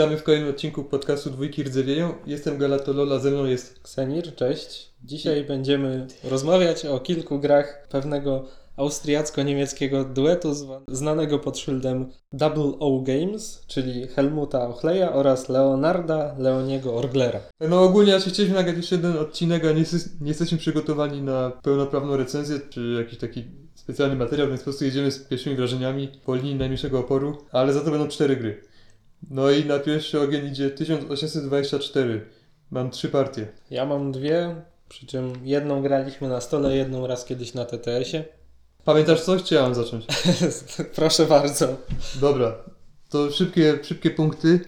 Witamy w kolejnym odcinku podcastu Dwójki Rdzewieją. Jestem Galatolola, ze mną jest... Ksenir, cześć. Dzisiaj będziemy rozmawiać o kilku grach pewnego austriacko-niemieckiego duetu znanego pod szyldem Double O Games, czyli Helmuta Ochleja oraz Leonarda Leoniego Orglera. No ogólnie raczej chcieliśmy nagrać jeszcze jeden odcinek, a nie, nie jesteśmy przygotowani na pełnoprawną recenzję, czy jakiś taki specjalny materiał, więc po prostu jedziemy z pierwszymi wrażeniami po linii najmniejszego oporu, ale za to będą cztery gry. No i na pierwszy ogień idzie 1824. Mam trzy partie. Ja mam dwie, przy czym jedną graliśmy na stole, jedną raz kiedyś na TTS-ie. Pamiętasz coś, czy ja mam zacząć? Proszę bardzo. Dobra, to szybkie, szybkie punkty.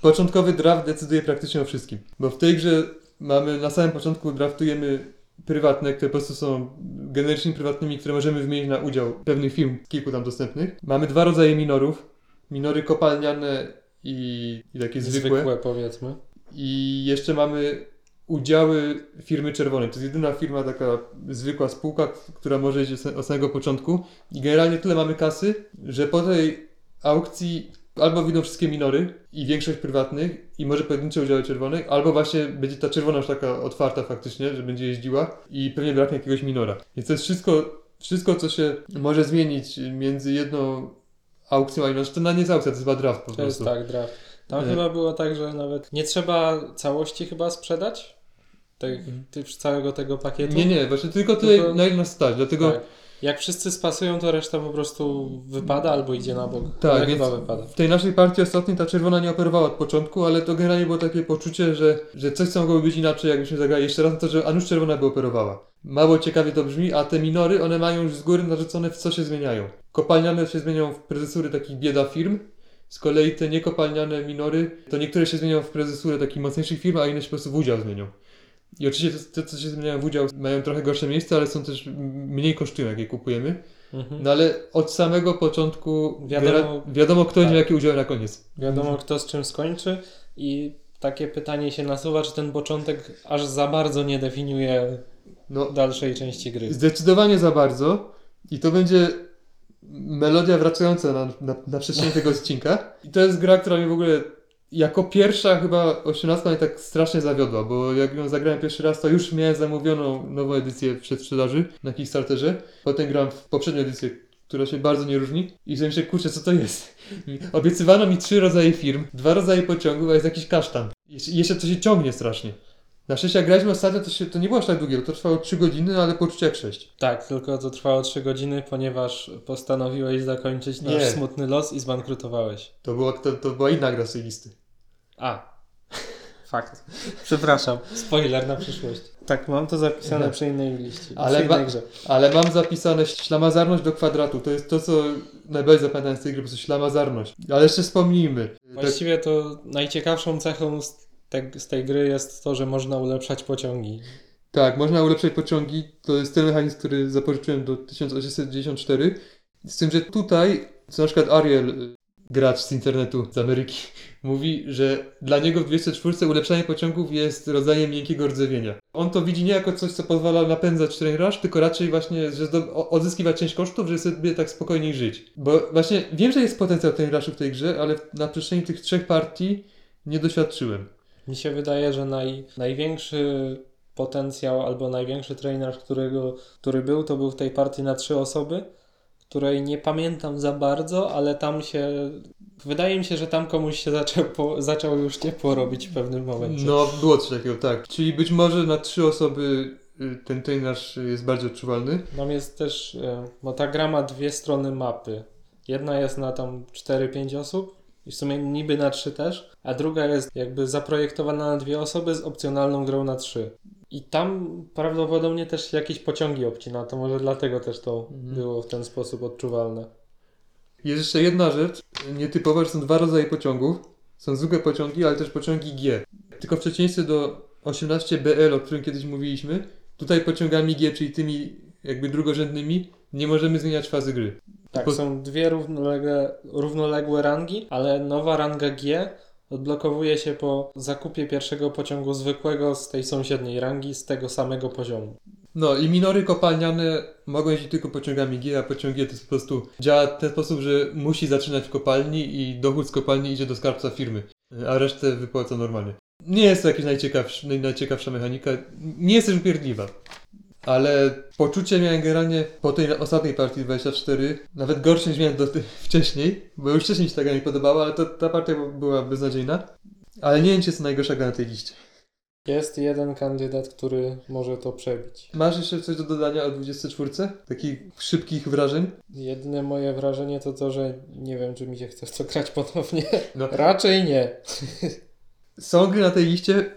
Początkowy draft decyduje praktycznie o wszystkim. Bo w tej grze mamy na samym początku draftujemy prywatne, które po prostu są generycznymi prywatnymi, które możemy wymienić na udział pewnych firm, kilku tam dostępnych. Mamy dwa rodzaje minorów. Minory kopalniane i, i takie zwykłe. Zwykłe powiedzmy. I jeszcze mamy udziały firmy czerwonej. To jest jedyna firma, taka zwykła spółka, która może iść od samego początku. I generalnie tyle mamy kasy, że po tej aukcji albo wyjdą wszystkie minory i większość prywatnych i może pojedyncze udziały czerwonych, albo właśnie będzie ta czerwona już taka otwarta faktycznie, że będzie jeździła i pewnie braknie jakiegoś minora. Więc to jest wszystko, wszystko co się może zmienić między jedną aukcją a. Zresztą to nie jest aukcja, to jest chyba draft po To jest tak, draft. Tam Nie. chyba było tak, że nawet nie trzeba całości chyba sprzedać tych, całego tego pakietu. Nie, nie, właśnie tylko tyle Tylko- na ile nas stać, dlatego Tak. Jak wszyscy spasują, to reszta po prostu wypada albo idzie na bok. Tak, Ale chyba wypada. w tej naszej partii ostatniej ta czerwona nie operowała od początku, ale to generalnie było takie poczucie, że, że coś co mogłoby być inaczej, jakbyśmy zagrali jeszcze raz, to że a nuż czerwona by operowała. Mało ciekawie to brzmi, a te minory, one mają już z góry narzucone w co się zmieniają. Kopalniane się zmienią w prezesury takich bieda firm, z kolei te niekopalniane minory, to niektóre się zmienią w prezesurę takich mocniejszych firm, a inne się po prostu w udział zmienią. I oczywiście te, co się zmieniają w udział, mają trochę gorsze miejsce, ale są też mniej kosztują, jak je kupujemy. Mhm. No ale od samego początku Wiadomo- wiadomo, kto tak. będzie jaki udział na koniec. Wiadomo, kto z czym skończy i takie pytanie się nasuwa, czy ten początek aż za bardzo nie definiuje No, dalszej części gry. zdecydowanie za bardzo. I to będzie melodia wracająca na, na, na przestrzeni tego odcinka. I to jest gra, która mnie w ogóle jako pierwsza chyba 18 mnie tak strasznie zawiodła, bo jak ją zagrałem pierwszy raz, to już miałem zamówioną nową edycję w przedsprzedaży na Kickstarterze. Potem gram w poprzednią edycję, która się bardzo nie różni. I sobie myślę, kurczę, co to jest? Obiecywano mi trzy rodzaje firm, dwa rodzaje pociągów, a jest jakiś kasztan. Jeszcze, jeszcze to się ciągnie strasznie. Na szczęście jak graliśmy ostatnio, to, się, to nie było aż tak długie, bo to trwało 3 godziny, ale poczucie jak 6. Tak, tylko to trwało 3 godziny, ponieważ postanowiłeś zakończyć nasz Nie. smutny los i zbankrutowałeś. To, było, to, to była inna gra z tej listy. A. Fakt. Przepraszam. Spoiler na przyszłość. Tak, mam to zapisane przy innej liście. Ale ma- grze. Ale mam zapisane ślamazarność do kwadratu. To jest to, co najbardziej zapamiętałem z tej gry, po prostu ślamazarność. Ale jeszcze wspomnijmy. Tak, Właściwie to najciekawszą cechą z, te, z tej gry jest to, że można ulepszać pociągi. tak, można ulepszać pociągi. To jest ten mechanizm, który zapożyczyłem do 1894. Z tym, że tutaj, co na przykład Ariel, gracz z internetu, z Ameryki, mówi, że dla niego w 204 ulepszanie pociągów jest rodzajem miękkiego rdzewienia. On to widzi nie jako coś, co pozwala napędzać train rush, tylko raczej właśnie, że odzyskiwać część kosztów, żeby sobie tak spokojniej żyć. Bo właśnie wiem, że jest potencjał train rushu w tej grze, ale na przestrzeni tych trzech partii nie doświadczyłem. Mi się wydaje, że naj, największy potencjał albo największy trener, którego, który był, to był w tej partii na trzy osoby, której nie pamiętam za bardzo, ale tam się. Wydaje mi się, że tam komuś się zaczął, po, zaczął już ciepło robić w pewnym momencie. No, było coś takiego, tak. Czyli być może na trzy osoby y, ten rush jest bardziej odczuwalny. Tam jest też, e, bo ta gra ma dwie strony mapy. Jedna jest na tam 4-5 osób i w sumie niby na 3 też, a druga jest jakby zaprojektowana na dwie osoby z opcjonalną grą na 3. I tam prawdopodobnie też jakieś pociągi obcina, to może dlatego też to Mhm. było w ten sposób odczuwalne. Jest jeszcze jedna rzecz nietypowa, że są dwa rodzaje pociągów. Są zwykłe pociągi, ale też pociągi G. Tylko w przeciwieństwie do 18BL, o którym kiedyś mówiliśmy, tutaj pociągami G, czyli tymi jakby drugorzędnymi, nie możemy zmieniać fazy gry. Tak, Po- są dwie równolegle, równoległe rangi, ale nowa ranga G odblokowuje się po zakupie pierwszego pociągu zwykłego z tej sąsiedniej rangi, z tego samego poziomu. No i minory kopalniane mogą jeździć tylko pociągami G, a pociąg G to jest po prostu działa w ten sposób, że musi zaczynać w kopalni i dochód z kopalni idzie do skarbca firmy. a resztę wypłaca normalnie. Nie jest to jakaś najciekawsza, naj, najciekawsza mechanika, nie jest też upierdliwa. Ale poczucie miałem generalnie po tej ostatniej partii 24, nawet gorsze niż miałem do ty- wcześniej, bo już wcześniej się ta gra nie podobała, ale to, ta partia była beznadziejna. Ale nie wiem, czy jest najgorsza gra na tej liście. Jest jeden kandydat, który może to przebić. Masz jeszcze coś do dodania o 24? Takich szybkich wrażeń? Jedyne moje wrażenie to to, że nie wiem, czy mi się chce w to grać ponownie. No. Raczej nie. Są gry na tej liście,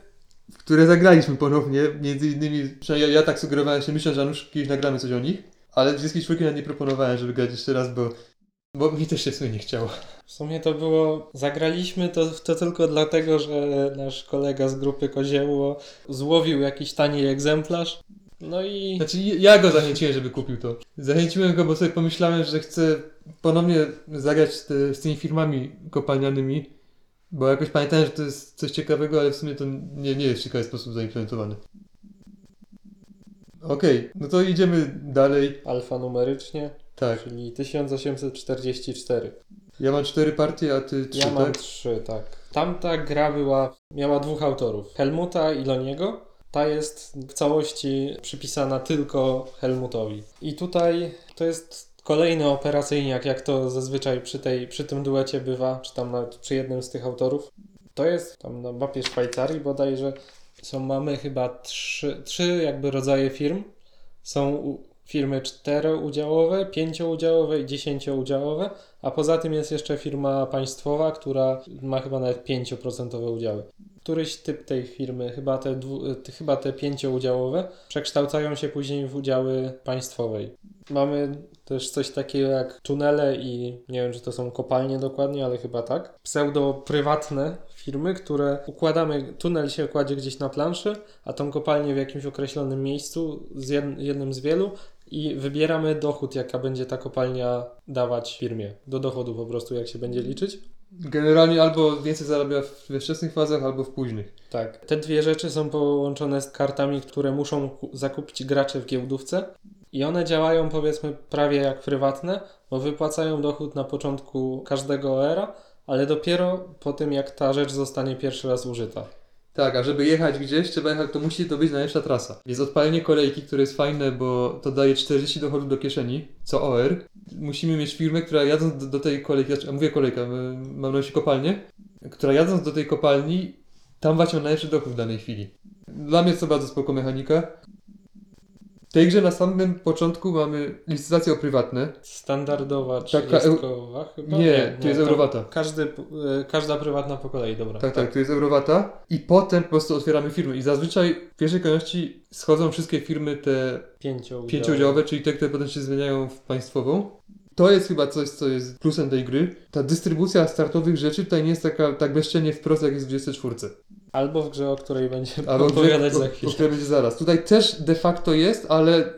w które zagraliśmy ponownie, między innymi, przynajmniej ja, ja tak sugerowałem się, myślę, że Janusz kiedyś nagramy coś o nich, ale wszystkich czwórki nawet nie proponowałem, żeby grać jeszcze raz, bo, bo mi też się w sumie nie chciało. W sumie to było. Zagraliśmy to, to tylko dlatego, że nasz kolega z grupy Kozieło złowił jakiś tani egzemplarz. No i. Znaczy ja go zachęciłem, żeby kupił to. Zachęciłem go, bo sobie pomyślałem, że chcę ponownie zagrać te, z tymi firmami kopalnianymi, bo jakoś pamiętałem, że to jest coś ciekawego, ale w sumie to nie, nie jest w ciekawy sposób zaimplementowane. Okej, no to idziemy dalej. Alfanumerycznie, Tak, czyli 1844. ja mam cztery partie, a ty trzy, Ja mam tak? trzy, tak. Tamta gra była, miała dwóch autorów, Helmuta i Loniego. Ta jest w całości przypisana tylko Helmutowi. I tutaj to jest kolejny operacyjniak, jak to zazwyczaj przy, tej, przy tym duecie bywa, czy tam nawet przy jednym z tych autorów. To jest tam na mapie Szwajcarii bodajże. Są, mamy chyba trzy, trzy jakby rodzaje firm. Są firmy czteroudziałowe, pięcioudziałowe i dziesięcioudziałowe, a poza tym jest jeszcze firma państwowa, która ma chyba nawet 5% udziały. Któryś typ tej firmy, chyba te, dwu, chyba te pięcioudziałowe, przekształcają się później w udziały państwowej. Mamy też coś takiego jak tunele i nie wiem, czy to są kopalnie dokładnie, ale chyba tak. Pseudo-prywatne firmy, które układamy, tunel się kładzie gdzieś na planszy, a tą kopalnię w jakimś określonym miejscu, z jed, jednym z wielu i wybieramy dochód, jaka będzie ta kopalnia dawać firmie. Do dochodu po prostu, jak się będzie liczyć. Generalnie albo więcej zarabia we wczesnych fazach, albo w późnych. Tak. Te dwie rzeczy są połączone z kartami, które muszą ku- zakupić gracze w giełdówce. I one działają powiedzmy prawie jak prywatne, bo wypłacają dochód na początku każdego era, ale dopiero po tym jak ta rzecz zostanie pierwszy raz użyta. Tak, a żeby jechać gdzieś, trzeba jechać, to musi to być najlepsza trasa. Jest odpalenie kolejki, które jest fajne, bo to daje 40 dochodu do kieszeni, co OR. Musimy mieć firmę, która jadąc do, do tej kolejki, znaczy, a mówię kolejka, y, mam na myśli kopalnię, która jadąc do tej kopalni, tam właśnie ma najlepszy dochód w danej chwili. Dla mnie jest to bardzo spoko mechanika. Tej grze na samym początku mamy licytacje o prywatne. Standardowa, Taka eu- trzydziestkowa chyba? Nie, tu jest Eurowata. Każdy, e, każda prywatna po kolei, dobra. Tak, tak, to jest Eurowata. I potem po prostu otwieramy firmy. I zazwyczaj w pierwszej kolejności schodzą wszystkie firmy te Pięcioudziałowe. pięcioudziałowe, czyli te, które potem się zmieniają w państwową. To jest chyba coś, co jest plusem tej gry. Ta dystrybucja startowych rzeczy tutaj nie jest taka tak bezczelnie wprost, jak jest w 24. Albo w grze, o której będziemy Albo w grze, opowiadać o, za o chwilę. której będzie zaraz. Tutaj też de facto jest, ale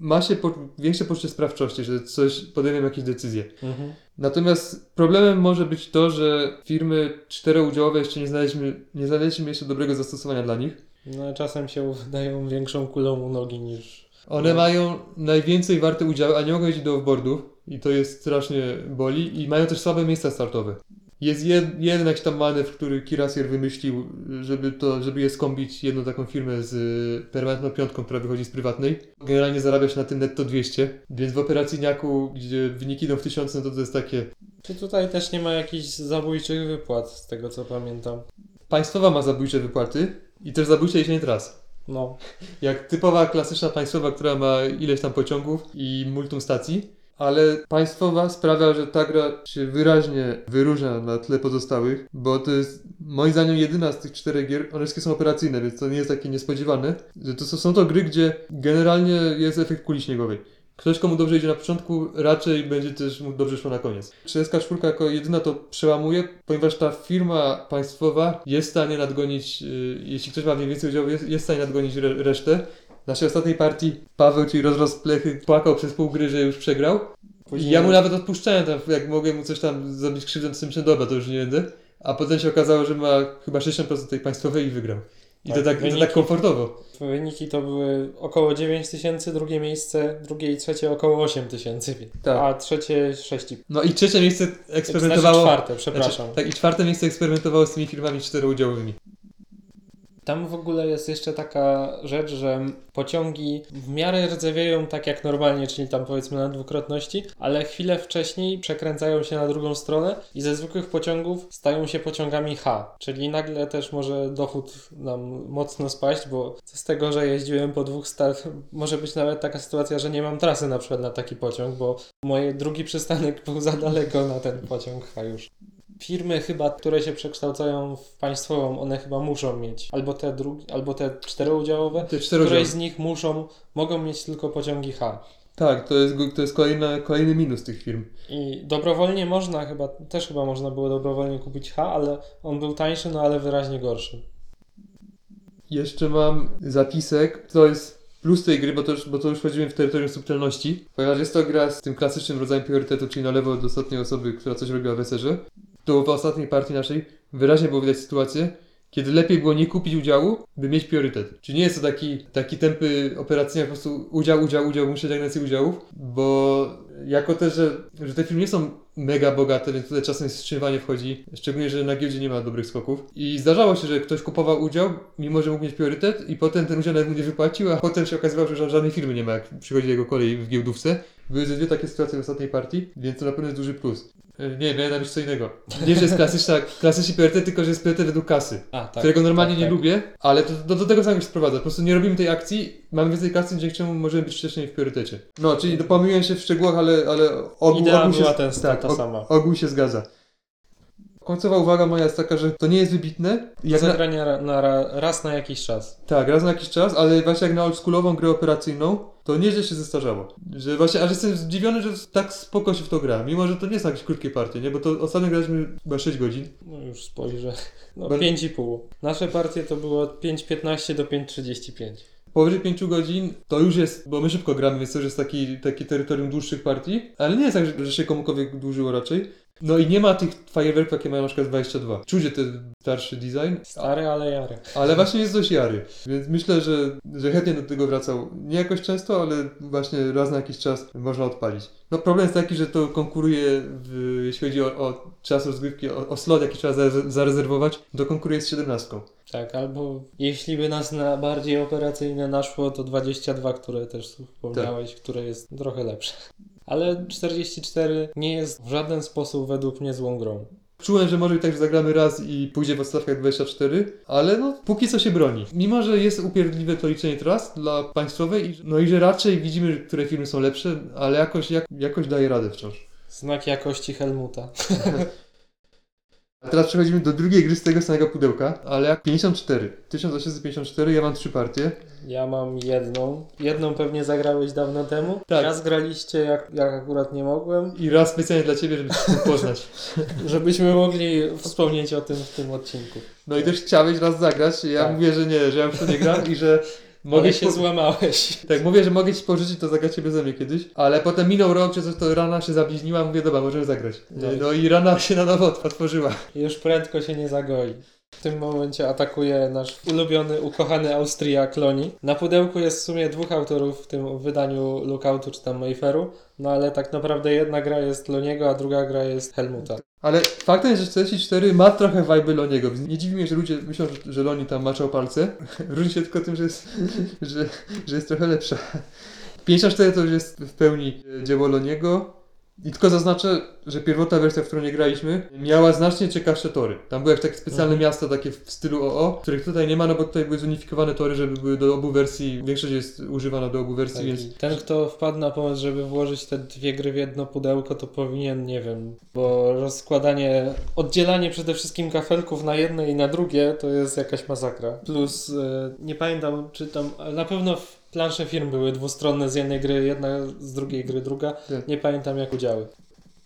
ma się po, większe poczucie sprawczości, że coś podejmiemy jakieś decyzje. Mhm. Natomiast problemem może być to, że firmy czteroudziałowe jeszcze nie znaleźliśmy, nie znaleźliśmy jeszcze dobrego zastosowania dla nich. No, czasem się wydają większą kulą u nogi niż. One mają najwięcej warte udziały, a nie mogą iść do offboardu i to jest strasznie boli i mają też słabe miejsca startowe. Jest jed, jeden jakiś tam manewr, który Kirasier wymyślił, żeby to, żeby je skąpić jedną taką firmę z y, permanentną piątką, która wychodzi z prywatnej. Generalnie zarabia się na tym netto 200, więc w operacyjniaku, gdzie wyniki idą w tysiące, no to to jest takie... Czy tutaj też nie ma jakichś zabójczych wypłat, z tego co pamiętam? Państwowa ma zabójcze wypłaty i też zabójcze jeśli nie raz. No, Jak typowa klasyczna państwowa, która ma ileś tam pociągów i multum stacji, ale państwowa sprawia, że ta gra się wyraźnie wyróżnia na tle pozostałych, bo to jest moim zdaniem jedyna z tych czterech gier, one wszystkie są operacyjne, więc to nie jest takie niespodziewane, że to są, to gry, gdzie generalnie jest efekt kuli śniegowej. Ktoś, komu dobrze idzie na początku, raczej będzie też mu dobrze szło na koniec. 34 jako jedyna to przełamuje, ponieważ ta firma państwowa jest w stanie nadgonić, yy, jeśli ktoś ma w niej więcej udziału, jest, jest w stanie nadgonić re, resztę. W naszej ostatniej partii Paweł, czyli rozrost plechy, płakał przez pół gry, że już przegrał. I ja mu nawet odpuszczałem, tam, jak mogłem mu coś tam zrobić krzywdę, to sobie myślałem, dobra, to już nie będę. A potem się okazało, że ma chyba 60% tej państwowej i wygrał. I Tak, to tak, i to wyniki- tak komfortowo. Wyniki to były około 9 tysięcy, drugie miejsce, drugie i trzecie około 8 tysięcy, Tak. a trzecie 6,5. No i trzecie miejsce Znaczy eksperymentowało... czwarte, przepraszam. Znaczy, tak, i czwarte miejsce eksperymentowało z tymi filmami czteroudziałowymi. Tam w ogóle jest jeszcze taka rzecz, że pociągi w miarę rdzewieją tak jak normalnie, czyli tam powiedzmy na dwukrotności, ale chwilę wcześniej przekręcają się na drugą stronę i ze zwykłych pociągów stają się pociągami H, czyli nagle też może dochód nam mocno spaść, bo z tego, że jeździłem po dwóch stach, może być nawet taka sytuacja, że nie mam trasy na przykład na taki pociąg, bo mój drugi przystanek był za daleko na ten pociąg H już firmy chyba, które się przekształcają w państwową, one chyba muszą mieć albo te drugie, albo te czteroudziałowe, Te któreś z nich muszą, mogą mieć tylko pociągi H. Tak, to jest, to jest kolejna, kolejny minus tych firm. I dobrowolnie można chyba, też chyba można było dobrowolnie kupić H, ale on był tańszy, no ale wyraźnie gorszy. Jeszcze mam zapisek, to jest plus tej gry, bo to już, bo to już wchodzimy w terytorium subtelności, ponieważ jest to gra z tym klasycznym rodzajem priorytetu, czyli na lewo od ostatniej osoby, która coś robiła w eserze. To w ostatniej partii naszej wyraźnie było widać sytuację, kiedy lepiej było nie kupić udziału, by mieć priorytet. Czyli nie jest to taki, taki tempy operacyjny, po prostu udział, udział, udział, muszę jak najwięcej udziałów, bo jako też, że, że te filmy nie są mega bogate, więc tutaj czasem wstrzymywanie wchodzi, szczególnie, że na giełdzie nie ma dobrych skoków. I zdarzało się, że ktoś kupował udział, mimo że mógł mieć priorytet i potem ten udział nawet nie wypłacił, a potem się okazywało, że ża- żadnej firmy nie ma, jak przychodzi jego kolej w giełdówce. Były ze dwie takie sytuacje w ostatniej partii, więc to na pewno jest duży plus. E, Nie, miałem tam jeszcze co innego. Nie, że jest klasyczna, klasyczny priorytet, tylko że jest priorytet według kasy A, tak. którego normalnie tak, nie tak. lubię, ale to, do, do tego samego się sprowadza. Po prostu nie robimy tej akcji, mamy więcej kasy, dzięki czemu możemy być wcześniej w priorytecie. No, czyli pomyliłem się w szczegółach, ale, ale ogół, Idea ogół się, była ten, tak, ta og- sama. ogół się zgadza. Końcowa uwaga moja jest taka, że to nie jest wybitne. Jak na, zagrania ra, na, ra, raz na jakiś czas. tak, raz na jakiś czas, ale właśnie jak na oldschoolową grę operacyjną, to nieźle się zestarzało. Że właśnie, aż jestem zdziwiony, że tak spoko się w to gra, mimo że to nie są jakieś krótkie partie, nie? Bo to ostatnio graliśmy chyba 6 godzin. No już spojrzę. No Bo- 5,5. Nasze partie to było od 5,15 do 5,35. Powyżej 5 godzin to już jest, bo my szybko gramy, więc to już jest taki, taki terytorium dłuższych partii, ale nie jest tak, że, że się komukolwiek dłużyło raczej. No i nie ma tych fajerwerków, jakie mają na przykład 22. Czuję ten starszy design, Stary, ale jary. ale właśnie jest dość jary, więc myślę, że, że chętnie do tego wracał. Nie jakoś często, ale właśnie raz na jakiś czas można odpalić. No problem jest taki, że to konkuruje, w, jeśli chodzi o, o czas rozgrywki, o, o slot, jaki trzeba za- zarezerwować, to konkuruje z 17. Tak, albo jeśli by nas na bardziej operacyjne naszło, to 22, które też wspomniałeś, które jest trochę lepsze. Ale 44 nie jest w żaden sposób według mnie złą grą. Czułem, że może i tak, zagramy raz i pójdzie w odstawkach 24, ale no póki co się broni. Mimo, że jest upierdliwe to liczenie tras dla państwowej, no i że raczej widzimy, które firmy są lepsze, ale jakoś, jak, jakoś daje radę wciąż. Znak jakości Helmuta. A teraz przechodzimy do drugiej gry z tego samego pudełka, ale jak 54. 1854, ja mam trzy partie. Ja mam jedną. Jedną pewnie zagrałeś dawno temu. Tak. Raz graliście, jak, jak akurat nie mogłem. I raz specjalnie dla Ciebie, żeby Cię poznać. Żebyśmy mogli wspomnieć o tym w tym odcinku. No i też chciałeś raz zagrać, ja Tak. mówię, że nie, że ja już to nie gram i że mogę się po- złamałeś. Tak, mówię, że mogę Ci pożyczyć, to zagracie beze mnie kiedyś, ale potem minął rok, czy coś, to rana się zabliźniła, mówię, dobra, możemy zagrać. No. No i rana się na nowo otworzyła. Już prędko się nie zagoi. W tym momencie atakuje nasz ulubiony, ukochany Austriak Loni. Na pudełku jest w sumie dwóch autorów w tym wydaniu Lookoutu czy tam Mayfairu, no ale tak naprawdę jedna gra jest Loniego, a druga gra jest Helmuta. Ale faktem jest, że 44 ma trochę vibe Loniego. Nie dziwi mnie, że ludzie myślą, że, że Loni tam maczał palce. Różni się tylko tym, że jest, że, że jest trochę lepsza. 54 to już jest w pełni dzieło Loniego. I tylko zaznaczę, że pierwotna wersja, w którą nie graliśmy, miała znacznie ciekawsze tory. Tam były jakieś takie specjalne Mhm. miasta, takie w stylu OO, których tutaj nie ma, no bo tutaj były zunifikowane tory, żeby były do obu wersji. Większość jest używana do obu wersji, Tak, więc Ten, kto wpadł na pomysł, żeby włożyć te dwie gry w jedno pudełko, to powinien, nie wiem, bo rozkładanie, oddzielanie przede wszystkim kafelków na jedne i na drugie to jest jakaś masakra. Plus, e, nie pamiętam, czy tam, na pewno w plansze firm były dwustronne z jednej gry, jedna z drugiej gry druga. Tak. Nie pamiętam jak udziały.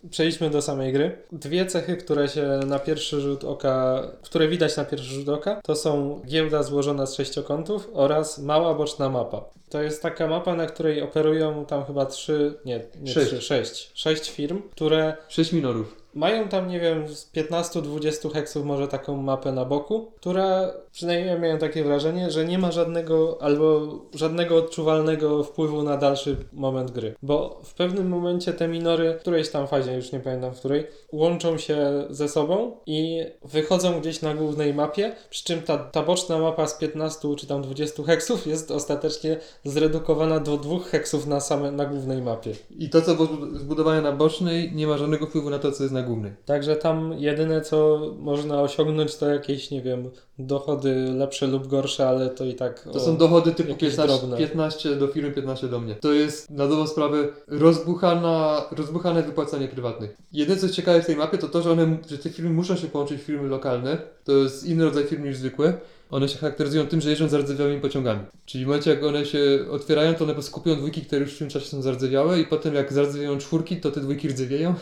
Przejdźmy do samej gry. Dwie cechy, które się na pierwszy rzut oka, które widać na pierwszy rzut oka, to są giełda złożona z sześciokątów oraz mała boczna mapa. To jest taka mapa, na której operują tam chyba trzy, nie, nie Sześć. trzy, sześć. Sześć firm, które 6 minorów. Mają tam, nie wiem, z 15-20 heksów może taką mapę na boku, która przynajmniej ja miałem takie wrażenie, że nie ma żadnego albo żadnego odczuwalnego wpływu na dalszy moment gry. Bo w pewnym momencie te minory, w którejś tam fazie, już nie pamiętam w której, łączą się ze sobą i wychodzą gdzieś na głównej mapie, przy czym ta, ta boczna mapa z 15 czy tam 20 heksów jest ostatecznie zredukowana do dwóch heksów na, same, na głównej mapie. I to, co było zbudowane na bocznej, nie ma żadnego wpływu na to, co jest na głównej. Także tam jedyne co można osiągnąć to jakieś, nie wiem, dochody lepsze lub gorsze, ale to i tak. To są dochody typu jakieś 15, drobne. 15 do firmy, 15 do mnie. To jest na dobrą sprawę rozbuchana, rozbuchane wypłacanie prywatnych. Jedyne co ciekawe w tej mapie to to, że, one, że te firmy muszą się połączyć w firmy lokalne. To jest inny rodzaj firm niż zwykłe. One się charakteryzują tym, że jeżdżą zardzewiałymi pociągami. Czyli w momencie jak one się otwierają, to one po prostu kupią dwójki, które już w tym czasie są zardzewiałe i potem jak zardzewieją czwórki, to te dwójki rdzewieją.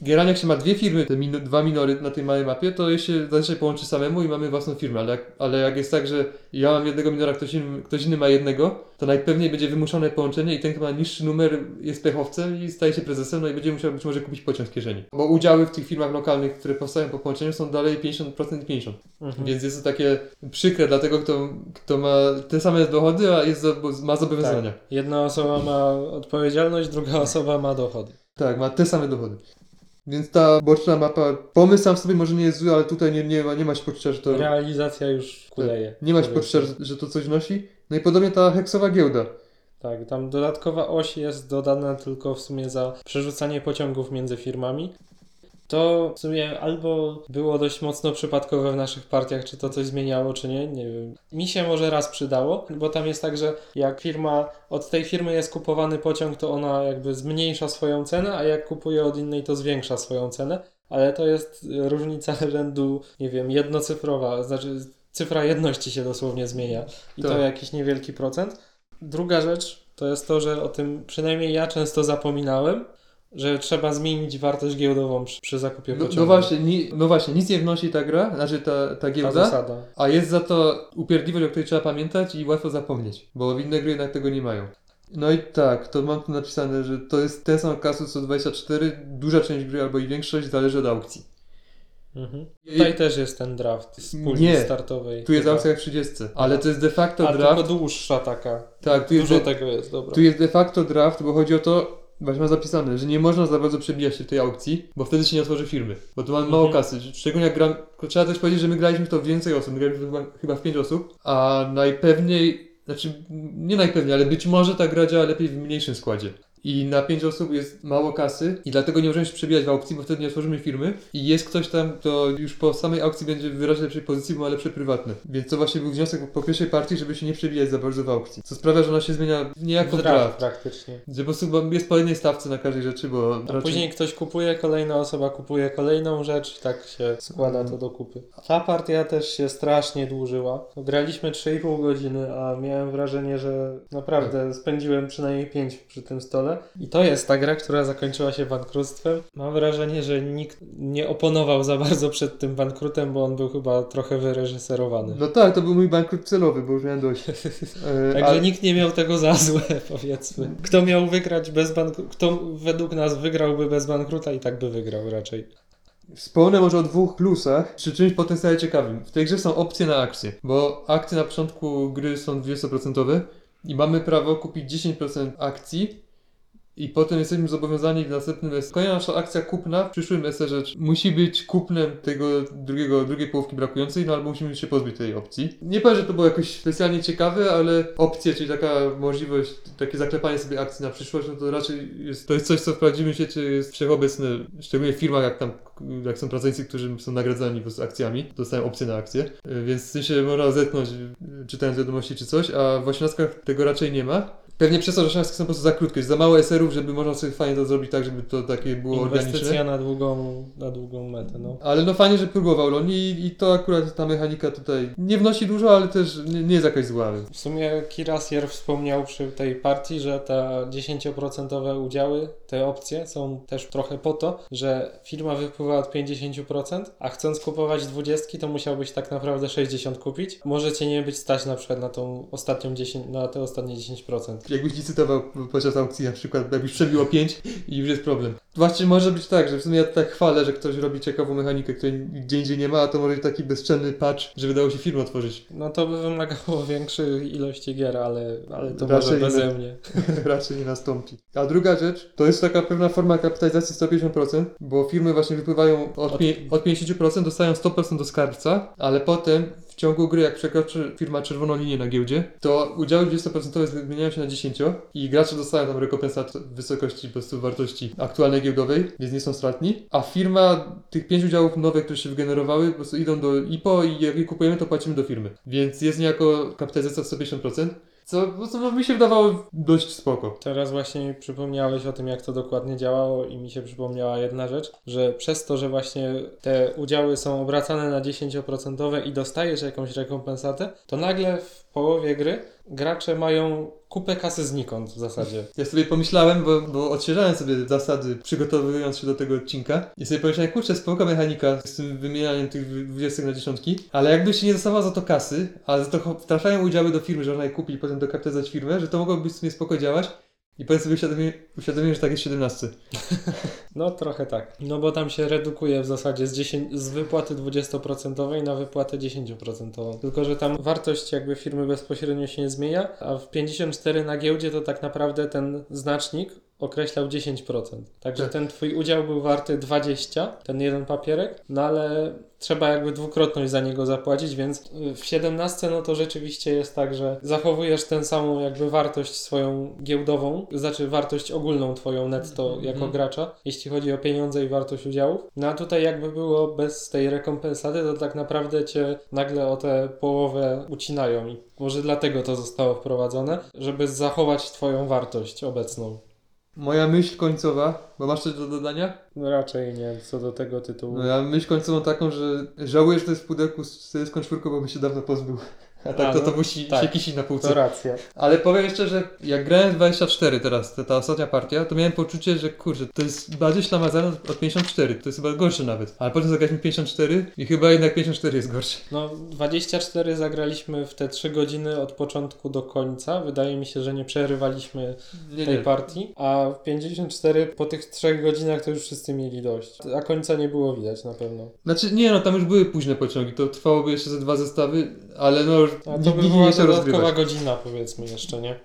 Generalnie jak się ma dwie firmy, te min- dwa minory na tej małej mapie, to je się zazwyczaj połączy samemu i mamy własną firmę, ale jak, ale jak jest tak, że ja mam jednego minora, ktoś inny, ktoś inny ma jednego, to najpewniej będzie wymuszone połączenie i ten, kto ma niższy numer jest pechowcem i staje się prezesem, no i będzie musiał być może kupić pociąg z kieszeni. Bo udziały w tych firmach lokalnych, które powstają po połączeniu są dalej 50% i 50%. Mhm. Więc jest to takie przykre dla tego, kto, kto ma te same dochody, a jest, ma zobowiązania. Jedna osoba ma odpowiedzialność, druga osoba ma dochody. Tak, ma te same dochody. Więc ta boczna mapa, pomysł sam w sobie może nie jest zły, ale tutaj nie, nie, ma, nie ma się poczucia, że to... Realizacja już kuleje. Nie ma się powiedzmy. poczucia, że, że to coś nosi. No i podobnie ta heksowa giełda. Tak, tam dodatkowa oś jest dodana tylko w sumie za przerzucanie pociągów między firmami. To w sumie albo było dość mocno przypadkowe w naszych partiach, czy to coś zmieniało, czy nie, nie wiem. Mi się może raz przydało, bo tam jest tak, że jak firma, od tej firmy jest kupowany pociąg, to ona jakby zmniejsza swoją cenę, a jak kupuje od innej, to zwiększa swoją cenę. Ale to jest różnica rzędu, nie wiem, jednocyfrowa, znaczy cyfra jedności się dosłownie zmienia. I to Tak. jakiś niewielki procent. Druga rzecz to jest to, że o tym przynajmniej ja często zapominałem, że trzeba zmienić wartość giełdową przy, przy zakupie No, pociągu. no, właśnie, ni, no właśnie, nic nie wnosi ta gra, znaczy ta, ta Ta giełda, zasada. a jest za to upierdliwość, o której trzeba pamiętać i łatwo zapomnieć, bo inne gry jednak tego nie mają. No i tak, to mam tu napisane, że to jest ten sam kasus co 24, duża część gry albo i większość zależy od aukcji. Mhm. I- Tutaj też jest ten draft z puli Nie. startowej. Tu jest chyba. aukcja jak w 30, ale to jest de facto A draft. tylko dłuższa taka. Tak, tu jest, Dużo de, tego jest, dobra. tu jest de facto draft, bo chodzi o to, właśnie mam zapisane, że nie można za bardzo przebijać się w tej aukcji, bo wtedy się nie otworzy firmy, bo tu mamy mało Mhm. kasy. Szczególnie jak gram, trzeba też powiedzieć, że my graliśmy w to więcej osób, my graliśmy chyba, chyba w 5 osób, a najpewniej, znaczy nie najpewniej, ale być może ta gra działa lepiej w mniejszym składzie. I na 5 osób jest mało kasy i dlatego nie możemy się przebijać w aukcji, bo wtedy nie otworzymy firmy i jest ktoś tam, kto już po samej aukcji będzie w wyraźnie lepszej pozycji, bo ma lepsze prywatne. Więc to właśnie był wniosek po pierwszej partii, żeby się nie przebijać za bardzo w aukcji. Co sprawia, że ona się zmienia niejako w draft praktycznie. Że po prostu jest po jednej stawce na każdej rzeczy, bo A raczej... później ktoś kupuje, kolejna osoba kupuje kolejną rzecz i tak się składa to do kupy. Ta partia też się strasznie dłużyła. Graliśmy 3,5 godziny, a miałem wrażenie, że naprawdę spędziłem przynajmniej 5 przy tym stole. I to jest ta gra, która zakończyła się bankructwem. Mam wrażenie, że nikt nie oponował za bardzo przed tym bankrutem, bo on był chyba trochę wyreżyserowany. No tak, to był mój bankrut celowy, bo już miałem dość. E, Także ale- nikt nie miał tego za złe, powiedzmy. Kto miał wygrać bez bankruta, kto według nas wygrałby bez bankruta i tak by wygrał raczej. Wspomnę może o dwóch plusach, czy czymś potencjalnie ciekawym. W tej grze są opcje na akcje, bo akcje na początku gry są 20% i mamy prawo kupić 10% akcji i potem jesteśmy zobowiązani w następnym SE. Kolejna nasza akcja kupna w przyszłym SE musi być kupnem tego drugiego, drugiej połówki brakującej, no albo musimy się pozbyć tej opcji. Nie powiem, że to było jakoś specjalnie ciekawe, ale opcje, czyli taka możliwość, takie zaklepanie sobie akcji na przyszłość, no to raczej jest, to jest coś, co w prawdziwym świecie jest wszechobecne, szczególnie w firmach, jak tam, jak są pracownicy, którzy są nagradzani prostu akcjami, dostają opcje na akcje, więc w sensie można zetknąć, y, czytając wiadomości czy coś, a w osiemnastkach tego raczej nie ma. Pewnie przez to, że osiemnastki są po prostu za krótkie, za mało SR-ów, żeby można sobie fajnie to zrobić tak, żeby to takie było organiczne. Inwestycja na długą, na długą metę, no. Ale no fajnie, że próbował Loni i, i to akurat ta mechanika tutaj nie wnosi dużo, ale też nie, nie jest jakaś zła. W sumie Kirasier wspomniał przy tej partii, że te 10% udziały, te opcje są też trochę po to, że firma wypływa od 50%, a chcąc kupować 20, to musiałbyś tak naprawdę 60 kupić. Możecie nie być stać na przykład na tą ostatnią 10, na te ostatnie 10%. Jakbyś licytował podczas aukcji na przykład, jakbyś przebiło 5 i już jest problem. Właśnie może być tak, że w sumie ja tak chwalę, że ktoś robi ciekawą mechanikę, której gdzie indziej nie ma, a to może być taki bezczelny patch, że wydało się firmę otworzyć. No to by wymagało większej ilości gier, ale, ale to Raczej może beze nie. mnie. Raczej nie nastąpi. A druga rzecz, to jest taka pewna forma kapitalizacji 150%, bo firmy właśnie wypływają od, Od- od 50%, dostają 100% do skarbca, ale potem ciągu gry, jak przekroczy firma czerwoną linię na giełdzie, to udziały 20% zmieniają się na 10 i gracze dostają tam rekompensat w wysokości po prostu wartości aktualnej giełdowej, więc nie są stratni. A firma tych 5 udziałów nowych, które się wygenerowały, po prostu idą do IPO i jak je kupujemy, to płacimy do firmy. Więc jest niejako kapitalizacja 150%. Co no, mi się wydawało dość spoko. Teraz właśnie przypomniałeś o tym, jak to dokładnie działało i mi się przypomniała jedna rzecz, że przez to, że właśnie te udziały są obracane na 10% i dostajesz jakąś rekompensatę, to nagle w połowie gry gracze mają kupę kasy znikąd w zasadzie. Ja sobie pomyślałem, bo, bo odświeżałem sobie zasady, przygotowując się do tego odcinka i sobie pomyślałem, kurczę, spoko mechanika z tym wymienianiem tych 20 na dziesiątki, ale jakby się nie dostawał za to kasy, a za to trafiają udziały do firmy, że można je kupić i potem dokapitalizować firmę, że to mogłoby w sumie spoko działać i potem sobie uświadomiłem, że tak jest 17. No trochę tak. No bo tam się redukuje w zasadzie z, 10, z wypłaty 20% na wypłatę 10%. Tylko, że tam wartość jakby firmy bezpośrednio się nie zmienia, a w 54 na giełdzie to tak naprawdę ten znacznik określał 10%. Także Tak. ten twój udział był warty 20, ten jeden papierek, no ale trzeba jakby dwukrotność za niego zapłacić, więc y, w 17 no to rzeczywiście jest tak, że zachowujesz tę samą jakby wartość swoją giełdową, znaczy wartość ogólną twoją netto Mhm. jako gracza, jeśli chodzi o pieniądze i wartość udziałów. No a tutaj jakby było bez tej rekompensaty, to tak naprawdę cię nagle o tę połowę ucinają i może dlatego to zostało wprowadzone, żeby zachować twoją wartość obecną. Moja myśl końcowa, bo masz coś do dodania? No raczej nie, co do tego tytułu. No ja myśl końcową taką, że żałuję, że to jest w pudełku z z czwórką, bo by się dawno pozbył. A tak A, to, no, to musi tak. się kisić na półce. To racja. Ale powiem jeszcze, że jak grałem w 24 teraz, ta, ta ostatnia partia, to miałem poczucie, że kurczę, to jest bardziej ślamazane od, od 54, to jest chyba gorsze nawet. Ale potem zagraliśmy 54 i chyba jednak 54 jest gorsze. No, 24 zagraliśmy w te 3 godziny od początku do końca. Wydaje mi się, że nie przerywaliśmy Nie, tej nie. partii. A w 54 po tych 3 godzinach to już wszyscy mieli dość. A końca nie było widać na pewno. Znaczy nie no, tam już były późne pociągi, to trwałoby jeszcze ze dwa zestawy, ale no już A to by była dodatkowa rozgrywać. godzina powiedzmy jeszcze, nie?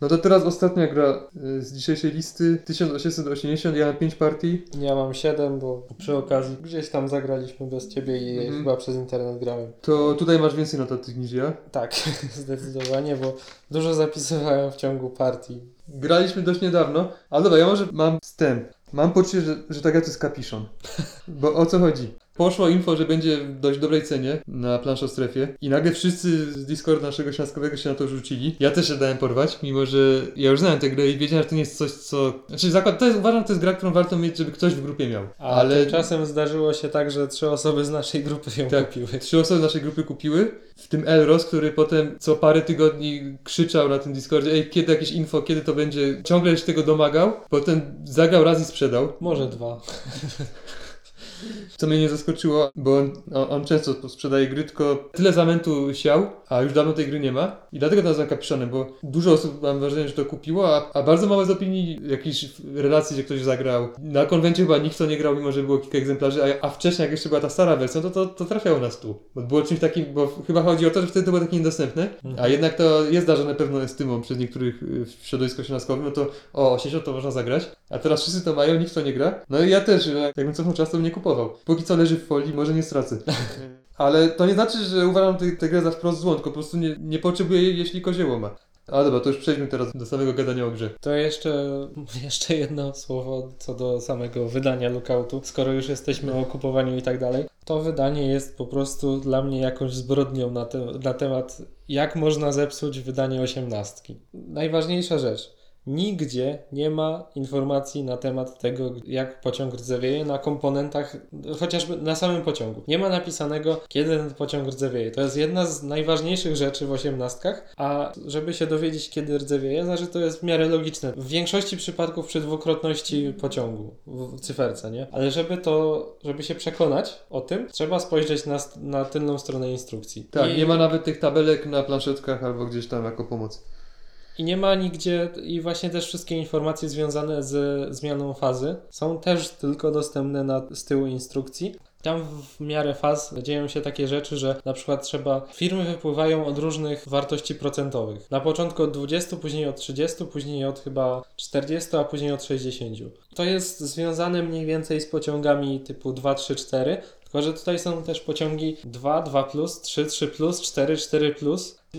No to teraz ostatnia gra y, z dzisiejszej listy, 1880, ja mam 5 partii. Ja mam 7, bo przy okazji gdzieś tam zagraliśmy bez ciebie i Mhm. chyba przez internet grałem. To tutaj masz więcej notatek niż ja. Tak, zdecydowanie, bo dużo zapisywałem w ciągu partii. Graliśmy dość niedawno, ale dobra, ja może mam wstęp. Mam poczucie, że, że ta gra to jest kapiszon. Bo o co chodzi? Poszło info, że będzie w dość dobrej cenie na planszą-strefie i nagle wszyscy z Discorda naszego śląskowego się na to rzucili. Ja też się dałem porwać, mimo że ja już znałem tę grę i wiedziałem, że to nie jest coś, co... Znaczy zakład, to jest, uważam, że to jest gra, którą warto mieć, żeby ktoś w grupie miał. A Ale czasem zdarzyło się tak, że trzy osoby z naszej grupy ją Tak. kupiły. trzy osoby z naszej grupy kupiły, w tym Elros, który potem co parę tygodni krzyczał na tym Discordzie, ej, kiedy jakieś info, kiedy to będzie, ciągle się tego domagał, potem zagrał raz i sprzedał. Może dwa. Co mnie nie zaskoczyło, bo on, on, często sprzedaje gry, tylko tyle zamętu siał, a już dawno tej gry nie ma. I dlatego to nazywam kapiszonem, bo dużo osób mam wrażenie, że to kupiło, a, a bardzo mało z opinii jakichś relacji, że ktoś zagrał. Na konwencie chyba nikt to nie grał, mimo że było kilka egzemplarzy, a, a wcześniej, jak jeszcze była ta stara wersja, to, to, to trafiało na stół. Bo było czymś takim, bo chyba chodzi o to, że wtedy to było takie niedostępne, a jednak to jest darzone pewną estymą przez niektórych y, w środowisku śląskowym, no to o, 80 to można zagrać, a teraz wszyscy to mają, nikt to nie gra. No i ja też, jakbym cofnął czas, to bym nie kupował. Póki co leży w folii, może nie stracę. Ale to nie znaczy, że uważam tę tę grę za wprost złą, tylko po prostu nie, nie potrzebuję jej, jeśli kozioło ma. Ale dobra, to już przejdźmy teraz do samego gadania o grze. To jeszcze, jeszcze jedno słowo co do samego wydania Lookoutu. Skoro już jesteśmy o kupowaniu i tak dalej, to wydanie jest po prostu dla mnie jakąś zbrodnią na, te, na temat, jak można zepsuć wydanie osiemnastki. Najważniejsza rzecz. Nigdzie nie ma informacji na temat tego, jak pociąg rdzewieje na komponentach, chociażby na samym pociągu. Nie ma napisanego, kiedy ten pociąg rdzewieje. To jest jedna z najważniejszych rzeczy w osiemnastkach, a żeby się dowiedzieć, kiedy rdzewieje, znaczy to jest w miarę logiczne. W większości przypadków przy dwukrotności pociągu w cyferce, nie? Ale żeby to, żeby się przekonać o tym, trzeba spojrzeć na, na tylną stronę instrukcji. Tak, I- nie ma nawet tych tabelek na planszetkach albo gdzieś tam jako pomoc. I nie ma nigdzie, i właśnie też wszystkie informacje związane z zmianą fazy są też tylko dostępne na, z tyłu instrukcji. Tam w miarę faz dzieją się takie rzeczy, że na przykład trzeba, firmy wypływają od różnych wartości procentowych. Na początku od 20, później od 30, później od chyba 40, a później od 60. To jest związane mniej więcej z pociągami typu 2, 3, 4, tylko że tutaj są też pociągi 2, 2, 3, 3, 4, 4.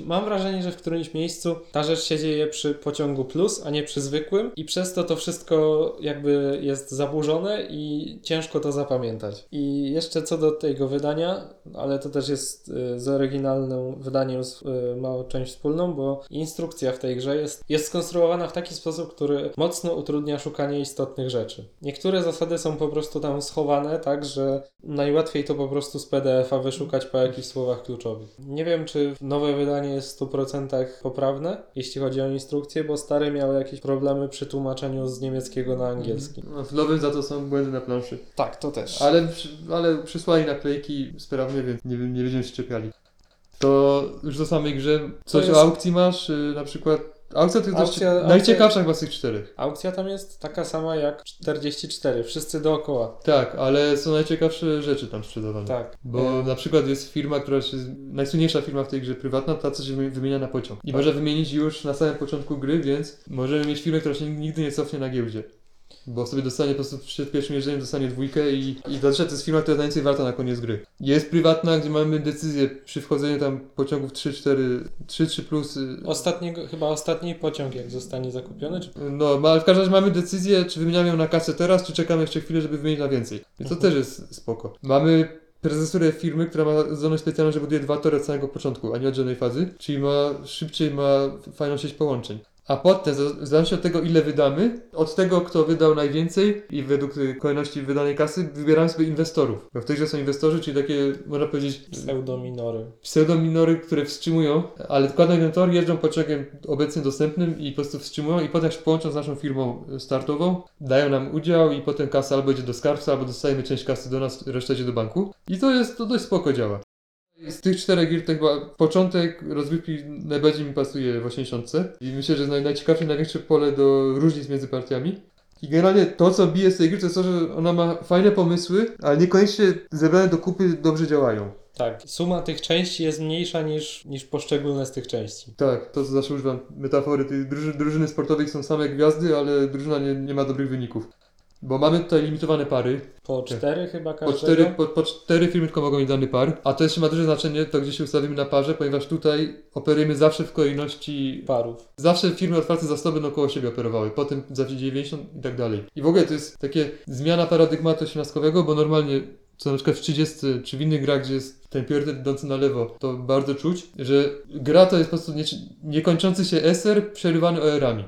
Mam wrażenie, że w którymś miejscu ta rzecz się dzieje przy pociągu plus, a nie przy zwykłym, i przez to to wszystko jakby jest zaburzone i ciężko to zapamiętać. I jeszcze co do tego wydania, ale to też jest y, z oryginalnym wydaniem y, ma część wspólną, bo instrukcja w tej grze jest, jest skonstruowana w taki sposób, który mocno utrudnia szukanie istotnych rzeczy. Niektóre zasady są po prostu tam schowane, tak, że najłatwiej to po prostu z PDF-a wyszukać po jakichś słowach kluczowych. Nie wiem, czy nowe wydanie jest w 100% poprawne, jeśli chodzi o instrukcję, bo stare miały jakieś problemy przy tłumaczeniu z niemieckiego na angielski. No, w nowym za to są błędy na planszy. Tak, to też. Ale, ale przysłali naklejki sprawnie, więc nie, nie będziemy się czepiali. To już do samej grze. Coś jest- o aukcji masz? y, Na przykład. Aukcja to jest dość Aukcja- aukcja- najciekawsza chyba z tych czterech. Aukcja tam jest taka sama jak 44, wszyscy dookoła. Tak, ale są najciekawsze rzeczy tam sprzedawane. Tak. Bo E, na przykład jest firma, która się. Najsłynniejsza firma w tej grze prywatna, ta co się wy- wymienia na pociąg. I Tak. może wymienić już na samym początku gry, więc możemy mieć firmę, która się nigdy nie cofnie na giełdzie. Bo sobie dostanie po prostu przed pierwszym jeżdżeniem dostanie dwójkę i, i zazwyczaj to jest firma, która jest najwięcej warta na koniec gry. Jest prywatna, gdzie mamy decyzję przy wchodzeniu tam pociągów 3, 4, 3, 3 plus. y, Ostatniego, chyba ostatni pociąg jak zostanie zakupiony, czy No, ma- ale w każdym razie mamy decyzję, czy wymieniamy ją na kasę teraz, czy czekamy jeszcze chwilę, żeby wymienić na więcej. Więc to Mhm. też jest spoko. Mamy prezesurę firmy, która ma zdolność specjalną, że buduje dwa tory od samego początku, a nie od żadnej fazy, czyli ma szybciej, ma fajną sieć połączeń. A potem, w zależności od tego, ile wydamy, od tego, kto wydał najwięcej i według kolejności wydanej kasy, wybieramy sobie inwestorów. Bo w grze są inwestorzy, czyli takie, można powiedzieć, pseudominory. pseudominory, które wstrzymują, ale dokładnie ten tor jeżdżą pociągiem obecnie dostępnym i po prostu wstrzymują i potem się połączą z naszą firmą startową, dają nam udział i potem kasa albo idzie do skarbca, albo dostajemy część kasy do nas, reszta idzie do banku. I to jest, to dość spoko działa. Z tych czterech gier to chyba początek rozgrywki najbardziej mi pasuje w 80 i myślę, że jest naj, najciekawsze, największe pole do różnic między partiami. I generalnie to, co bije z tej gry, to jest to, że ona ma fajne pomysły, ale niekoniecznie zebrane do kupy dobrze działają. Tak, suma tych części jest mniejsza niż, niż poszczególne z tych części. Tak, to co zawsze używam metafory, tych druży, drużyny sportowych są same gwiazdy, ale drużyna nie, nie ma dobrych wyników. Bo mamy tutaj limitowane pary, Po cztery chyba po każdego. cztery, po, po cztery firmy tylko mogą mieć dany par, a to jeszcze ma duże znaczenie, to gdzie się ustawimy na parze, ponieważ tutaj operujemy zawsze w kolejności, parów. zawsze firmy otwarte zasoby będą koło siebie operowały, potem zawsze 90 i tak dalej. I w ogóle to jest takie zmiana paradygmatu osiemnastkowego, bo normalnie co na przykład w 30 czy w innych grach, gdzie jest ten priorytet idący na lewo, to bardzo czuć, że gra to jest po prostu nie, niekończący się SR przerywany OR-ami.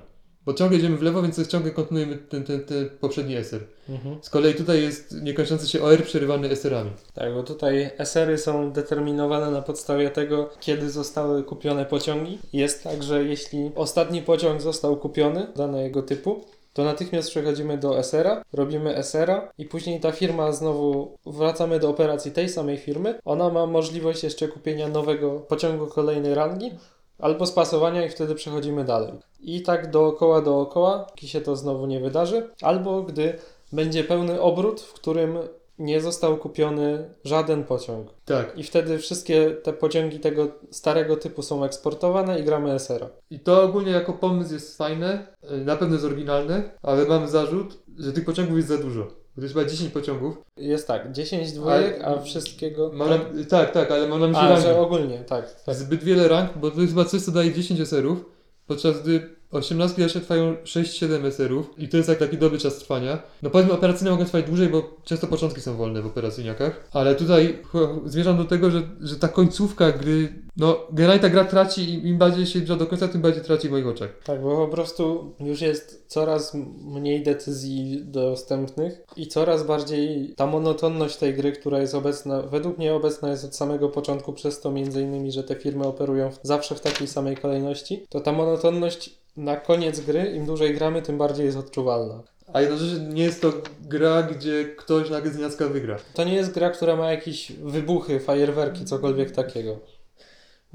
Bo ciągle idziemy w lewo, więc ciągle kontynuujemy ten, ten, ten poprzedni SR. Mhm. Z kolei tutaj jest niekończący się OR przerywany SR-ami. Tak, bo tutaj SR-y są determinowane na podstawie tego, kiedy zostały kupione pociągi. Jest tak, że jeśli ostatni pociąg został kupiony danego typu, to natychmiast przechodzimy do SR-a, robimy SR-a i później ta firma znowu wracamy do operacji tej samej firmy. Ona ma możliwość jeszcze kupienia nowego pociągu kolejnej rangi albo spasowania i wtedy przechodzimy dalej. I tak dookoła, dookoła, póki się to znowu nie wydarzy, albo gdy będzie pełny obrót, w którym nie został kupiony żaden pociąg. Tak. I wtedy wszystkie te pociągi tego starego typu są eksportowane i gramy SR-a. I to ogólnie jako pomysł jest fajne, y, na pewno jest oryginalne, ale mam zarzut, że tych pociągów jest za dużo. Bo to jest chyba 10 pociągów. Jest tak, 10 dwójek, Ale- a wszystkiego... Mam na, tak, tak, ale mam na myśli A, rangi. że ogólnie, tak. tak. Zbyt wiele rank, bo to jest chyba coś, co daje 10 SR-ów, podczas gdy 18 jeszcze trwają 6-7 SR-ów i to jest tak taki dobry czas trwania. No powiedzmy operacyjne mogą trwać dłużej, bo często początki są wolne w operacyjniakach, ale tutaj zmierzam do tego, że, że ta końcówka gry, no generalnie ta gra traci i im bardziej się zbliża do końca, tym bardziej traci w moich oczach. Tak, bo po prostu już jest coraz mniej decyzji dostępnych i coraz bardziej ta monotonność tej gry, która jest obecna, według mnie obecna jest od samego początku, przez to między innymi, że te firmy operują zawsze w takiej samej kolejności, to ta monotonność na koniec gry, im dłużej gramy, tym bardziej jest odczuwalna. A jednocześnie nie jest to gra, gdzie ktoś nagle z nienacka wygra. To nie jest gra, która ma jakieś wybuchy, fajerwerki, cokolwiek takiego.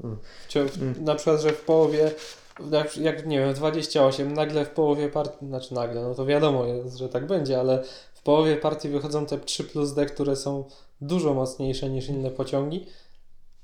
Mm. Wciąż, Mm. Na przykład, że w połowie jak, jak nie wiem, 28, nagle w połowie partii, znaczy nagle, no to wiadomo jest, że tak będzie, ale w połowie partii wychodzą te 3 plus D, które są dużo mocniejsze niż inne pociągi.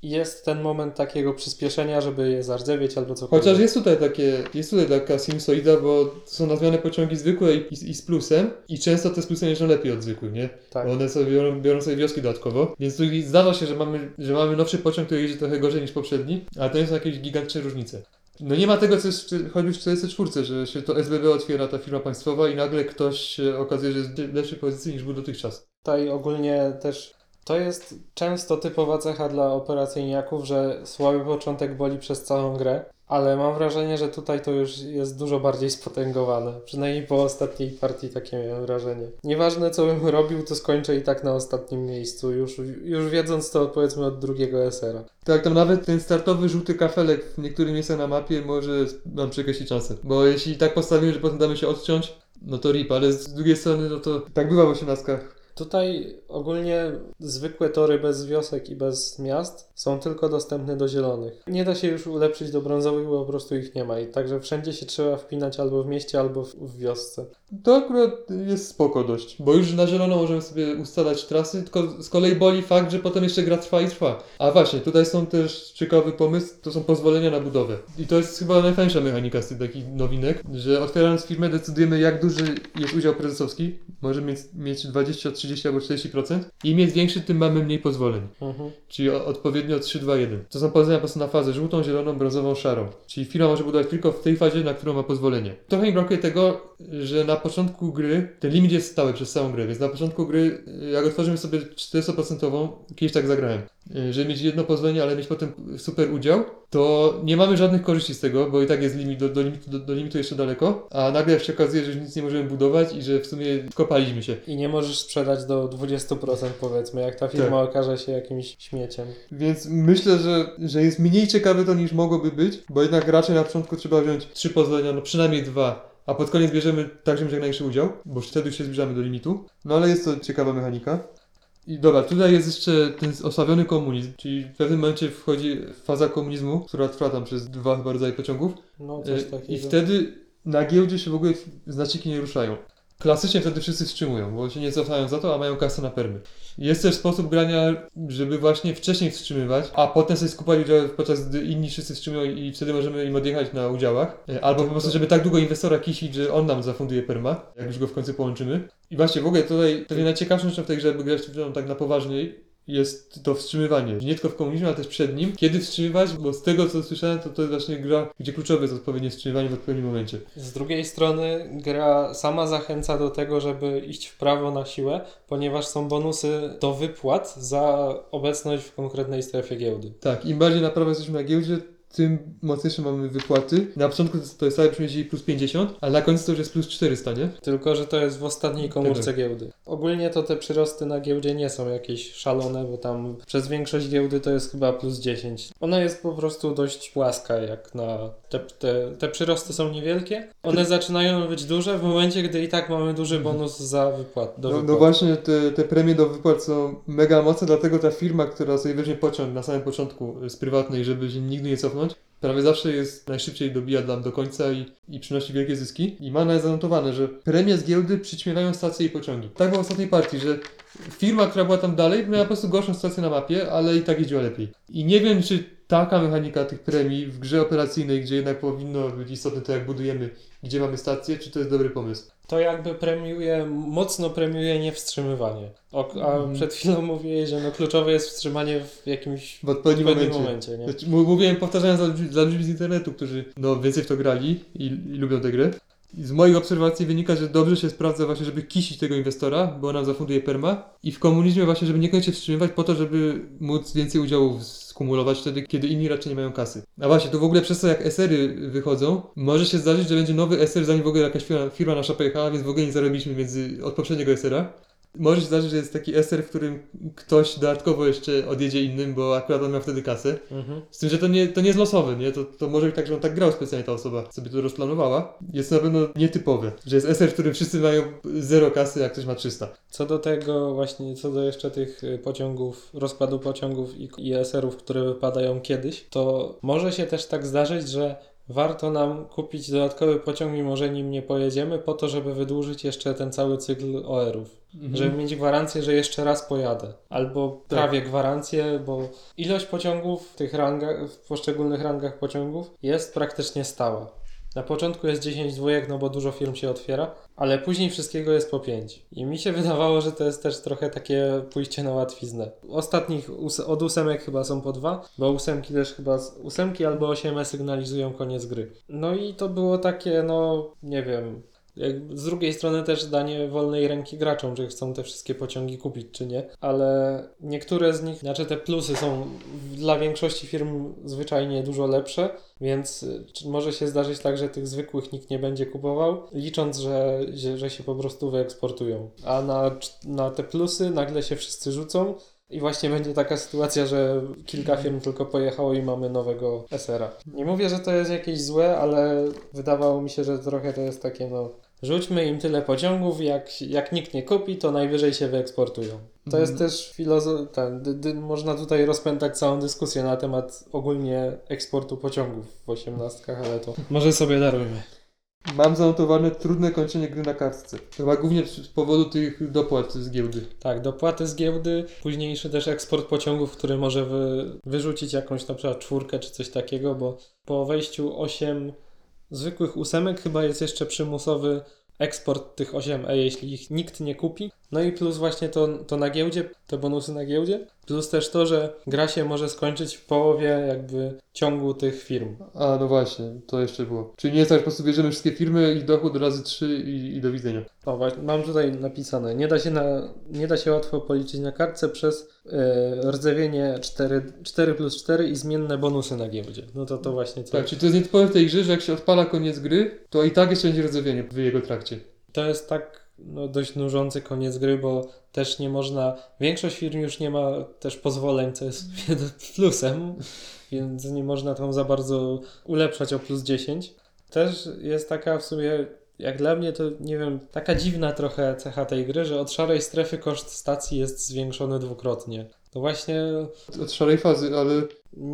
Jest ten moment takiego przyspieszenia, żeby je zardzewieć albo cokolwiek. Chociaż jest tutaj takie, jest tutaj taka sinusoida, bo są nazwane pociągi zwykłe i, i, i z plusem i często te z plusem jeżdżą lepiej od zwykłych, nie? Tak. Bo one sobie biorą, biorą sobie wioski dodatkowo, więc tu zdarza się, że mamy, że mamy nowszy pociąg, który jeździ trochę gorzej niż poprzedni, ale to nie są jakieś gigantyczne różnice. No nie ma tego, co jest choćby w 44, że się to SBB otwiera, ta firma państwowa i nagle ktoś okazuje, że jest w lepszej pozycji niż był dotychczas. Tutaj ogólnie też to jest często typowa cecha dla operacyjniaków, że słaby początek boli przez całą grę, ale mam wrażenie, że tutaj to już jest dużo bardziej spotęgowane. Przynajmniej po ostatniej partii takie miałem wrażenie. Nieważne co bym robił, to skończę i tak na ostatnim miejscu, już, już wiedząc to powiedzmy od drugiego SR-a. Tak, tam nawet ten startowy żółty kafelek w niektórych miejscach na mapie może nam przekreślić szansę. Bo jeśli tak postawimy, że potem damy się odciąć, no to rip, ale z drugiej strony, no to tak bywa w osiemnastkach. Tutaj ogólnie zwykłe tory bez wiosek i bez miast są tylko dostępne do zielonych. Nie da się już ulepszyć do brązowych, bo po prostu ich nie ma. I także wszędzie się trzeba wpinać albo w mieście, albo w, wiosce. To akurat jest spoko dość, bo już na zielono możemy sobie ustalać trasy, tylko z kolei boli fakt, że potem jeszcze gra trwa i trwa. A właśnie, tutaj są też ciekawy pomysł, to są pozwolenia na budowę. I to jest chyba najfajniejsza mechanika z tych takich nowinek, że otwierając firmę decydujemy jak duży jest udział prezesowski. Może mieć, mieć 20, 30 albo 40%. Im jest większy, tym mamy mniej pozwoleń. Mhm. Czyli o, odpowiednio 3, 2, 1. To są pozwolenia po prostu na fazę żółtą, zieloną, brązową, szarą. Czyli firma może budować tylko w tej fazie, na którą ma pozwolenie. Trochę mi brakuje tego, że na początku gry, ten limit jest stały przez całą grę, więc na początku gry, jak otworzymy sobie 40%, kiedyś tak zagrałem, żeby mieć jedno pozwolenie, ale mieć potem super udział, to nie mamy żadnych korzyści z tego, bo i tak jest limit, do, do, limitu, do, do limitu jeszcze daleko, a nagle się okazuje, że nic nie możemy budować i że w sumie wkopaliśmy się. I nie możesz sprzedać do 20% powiedzmy, jak ta firma okaże się jakimś śmieciem. Więc myślę, że, że jest mniej ciekawe to niż mogłoby być, bo jednak raczej na początku trzeba wziąć trzy pozwolenia, no przynajmniej dwa, a pod koniec bierzemy tak, mieć jak największy udział, bo wtedy już się zbliżamy do limitu. No ale jest to ciekawa mechanika. I dobra, tutaj jest jeszcze ten osłabiony komunizm, czyli w pewnym momencie wchodzi faza komunizmu, która trwa tam przez dwa chyba rodzaje pociągów. No coś E, takiego. I wtedy na giełdzie się w ogóle znaczniki nie ruszają. Klasycznie wtedy wszyscy wstrzymują, bo się nie cofają za to, a mają kasę na permy. Jest też sposób grania, żeby właśnie wcześniej wstrzymywać, a potem sobie skupać udziały, podczas gdy inni wszyscy wstrzymują i wtedy możemy im odjechać na udziałach. E, Albo po prostu, żeby tak długo inwestora kisić, że on nam zafunduje perma, jak już go w końcu połączymy. I właśnie w ogóle tutaj pewnie najciekawszą rzeczą w tej grze, by grać tak na poważniej, jest to wstrzymywanie. Nie tylko w komunizmie, ale też przed nim. Kiedy wstrzymywać, bo z tego co słyszałem, to to jest właśnie gra, gdzie kluczowe jest odpowiednie wstrzymywanie w odpowiednim momencie. Z drugiej strony gra sama zachęca do tego, żeby iść w prawo na siłę, ponieważ są bonusy do wypłat za obecność w konkretnej strefie giełdy. Tak, im bardziej na prawo jesteśmy na giełdzie, tym mocniejsze mamy wypłaty. Na początku to jest całe brzmieć plus 50, ale na końcu to już jest plus 400, nie? Tylko, że to jest w ostatniej komórce giełdy. Ogólnie to te przyrosty na giełdzie nie są jakieś szalone, bo tam przez większość giełdy to jest chyba plus 10. Ona jest po prostu dość płaska, jak na. Te, te, te przyrosty są niewielkie. One zaczynają być duże w momencie, gdy i tak mamy duży bonus za wypłat. Do No, wypłat. no właśnie te, te premie do wypłat są mega mocne, dlatego ta firma, która sobie weźmie pociąg na samym początku z prywatnej, żeby się nigdy nie cofnąć, prawie zawsze jest najszybciej dobija dla do końca i, i przynosi wielkie zyski. I ma zanotowane, że premie z giełdy przyćmiewają stacje i pociągi. Tak było w ostatniej partii, że firma, która była tam dalej, miała po prostu gorszą stację na mapie, ale i tak jeździła lepiej. I nie wiem, czy taka mechanika tych premii w grze operacyjnej, gdzie jednak powinno być istotne to, jak budujemy, gdzie mamy stację, czy to jest dobry pomysł. To jakby premiuje, mocno premiuje niewstrzymywanie. O, a Mhm. przed chwilą mówiłeś, że no kluczowe jest wstrzymanie w jakimś W odpowiednim odpowiednim momencie. momencie. Znaczy, mówiłem, powtarzając dla, ludzi- dla ludzi z internetu, którzy no, więcej w to grali i, i lubią tę grę. I z moich obserwacji wynika, że dobrze się sprawdza właśnie, żeby kisić tego inwestora, bo nam zafunduje perma. I w komunizmie właśnie, żeby niekoniecznie wstrzymywać po to, żeby móc więcej udziałów skumulować wtedy, kiedy inni raczej nie mają kasy. A właśnie, to w ogóle przez to jak SR-y wychodzą, może się zdarzyć, że będzie nowy SR, zanim w ogóle jakaś firma, firma nasza pojechała, więc w ogóle nie zarobiliśmy między, od poprzedniego SR-a. Może się zdarzyć, że jest taki SR, w którym ktoś dodatkowo jeszcze odjedzie innym, bo akurat on miał wtedy kasę. Mhm. Z tym, że to nie, to nie jest losowe, nie? To, to może być tak, że on tak grał specjalnie ta osoba, sobie to rozplanowała. Jest to na pewno nietypowe, że jest SR, w którym wszyscy mają zero kasy, jak ktoś ma 300. Co do tego właśnie, co do jeszcze tych y, pociągów, rozkładu pociągów i ISR-ów, które wypadają kiedyś, to może się też tak zdarzyć, że warto nam kupić dodatkowy pociąg, mimo że nim nie pojedziemy, po to, żeby wydłużyć jeszcze ten cały cykl OR-ów. Mhm. Żeby mieć gwarancję, że jeszcze raz pojadę. Albo Tak. prawie gwarancję, bo ilość pociągów w tych rangach, w poszczególnych rangach pociągów jest praktycznie stała. Na początku jest 10 dwójek, no bo dużo firm się otwiera, ale później wszystkiego jest po 5. I mi się wydawało, że to jest też trochę takie pójście na łatwiznę. Ostatnich od ósemek chyba są po dwa, bo ósemki też chyba ósemki albo 8 sygnalizują koniec gry. No i to było takie, no nie wiem, Z drugiej strony też danie wolnej ręki graczom, czy chcą te wszystkie pociągi kupić, czy nie. Ale niektóre z nich, znaczy te plusy są dla większości firm zwyczajnie dużo lepsze, więc y, może się zdarzyć tak, że tych zwykłych nikt nie będzie kupował, licząc, że, że, się po prostu wyeksportują. A na, na te plusy nagle się wszyscy rzucą. I właśnie będzie taka sytuacja, że kilka firm tylko pojechało i mamy nowego SR-a. Nie mówię, że to jest jakieś złe, ale wydawało mi się, że trochę to jest takie, no, rzućmy im tyle pociągów, jak, jak nikt nie kupi, to najwyżej się wyeksportują. To jest też filozofia, dy, można tutaj rozpętać całą dyskusję na temat ogólnie eksportu pociągów w osiemnastkach, ale to może sobie darujmy. Mam zanotowane trudne kończenie gry na kartce. Chyba głównie z powodu tych dopłat z giełdy. Tak, dopłaty z giełdy, późniejszy też eksport pociągów, który może wy, wyrzucić jakąś na przykład czwórkę czy coś takiego, bo po wejściu 8 zwykłych ósemek chyba jest jeszcze przymusowy eksport tych 8E, jeśli ich nikt nie kupi. No i plus właśnie to, to na giełdzie, te bonusy na giełdzie, plus też to, że gra się może skończyć w połowie jakby ciągu tych firm. A, no właśnie, to jeszcze było. Czyli nie jest tak, że po prostu bierzemy wszystkie firmy i dochód razy 3 i, i do widzenia. O, właśnie, mam tutaj napisane. Nie da się, na, nie da się łatwo policzyć na kartce przez e, rdzewienie 4, 4 plus 4 i zmienne bonusy na giełdzie. No to to właśnie co. Tak, czyli to jest nietypowe w tej grze, że jak się odpala koniec gry, to i tak jeszcze będzie rdzewienie w jego trakcie. To jest tak no, dość nużący koniec gry, bo też nie można. Większość firm już nie ma też pozwoleń, co jest plusem, więc nie można tam za bardzo ulepszać o plus 10. Też jest taka w sumie. Jak dla mnie to nie wiem, taka dziwna trochę cecha tej gry, że od szarej strefy koszt stacji jest zwiększony dwukrotnie. To właśnie Od szarej fazy, ale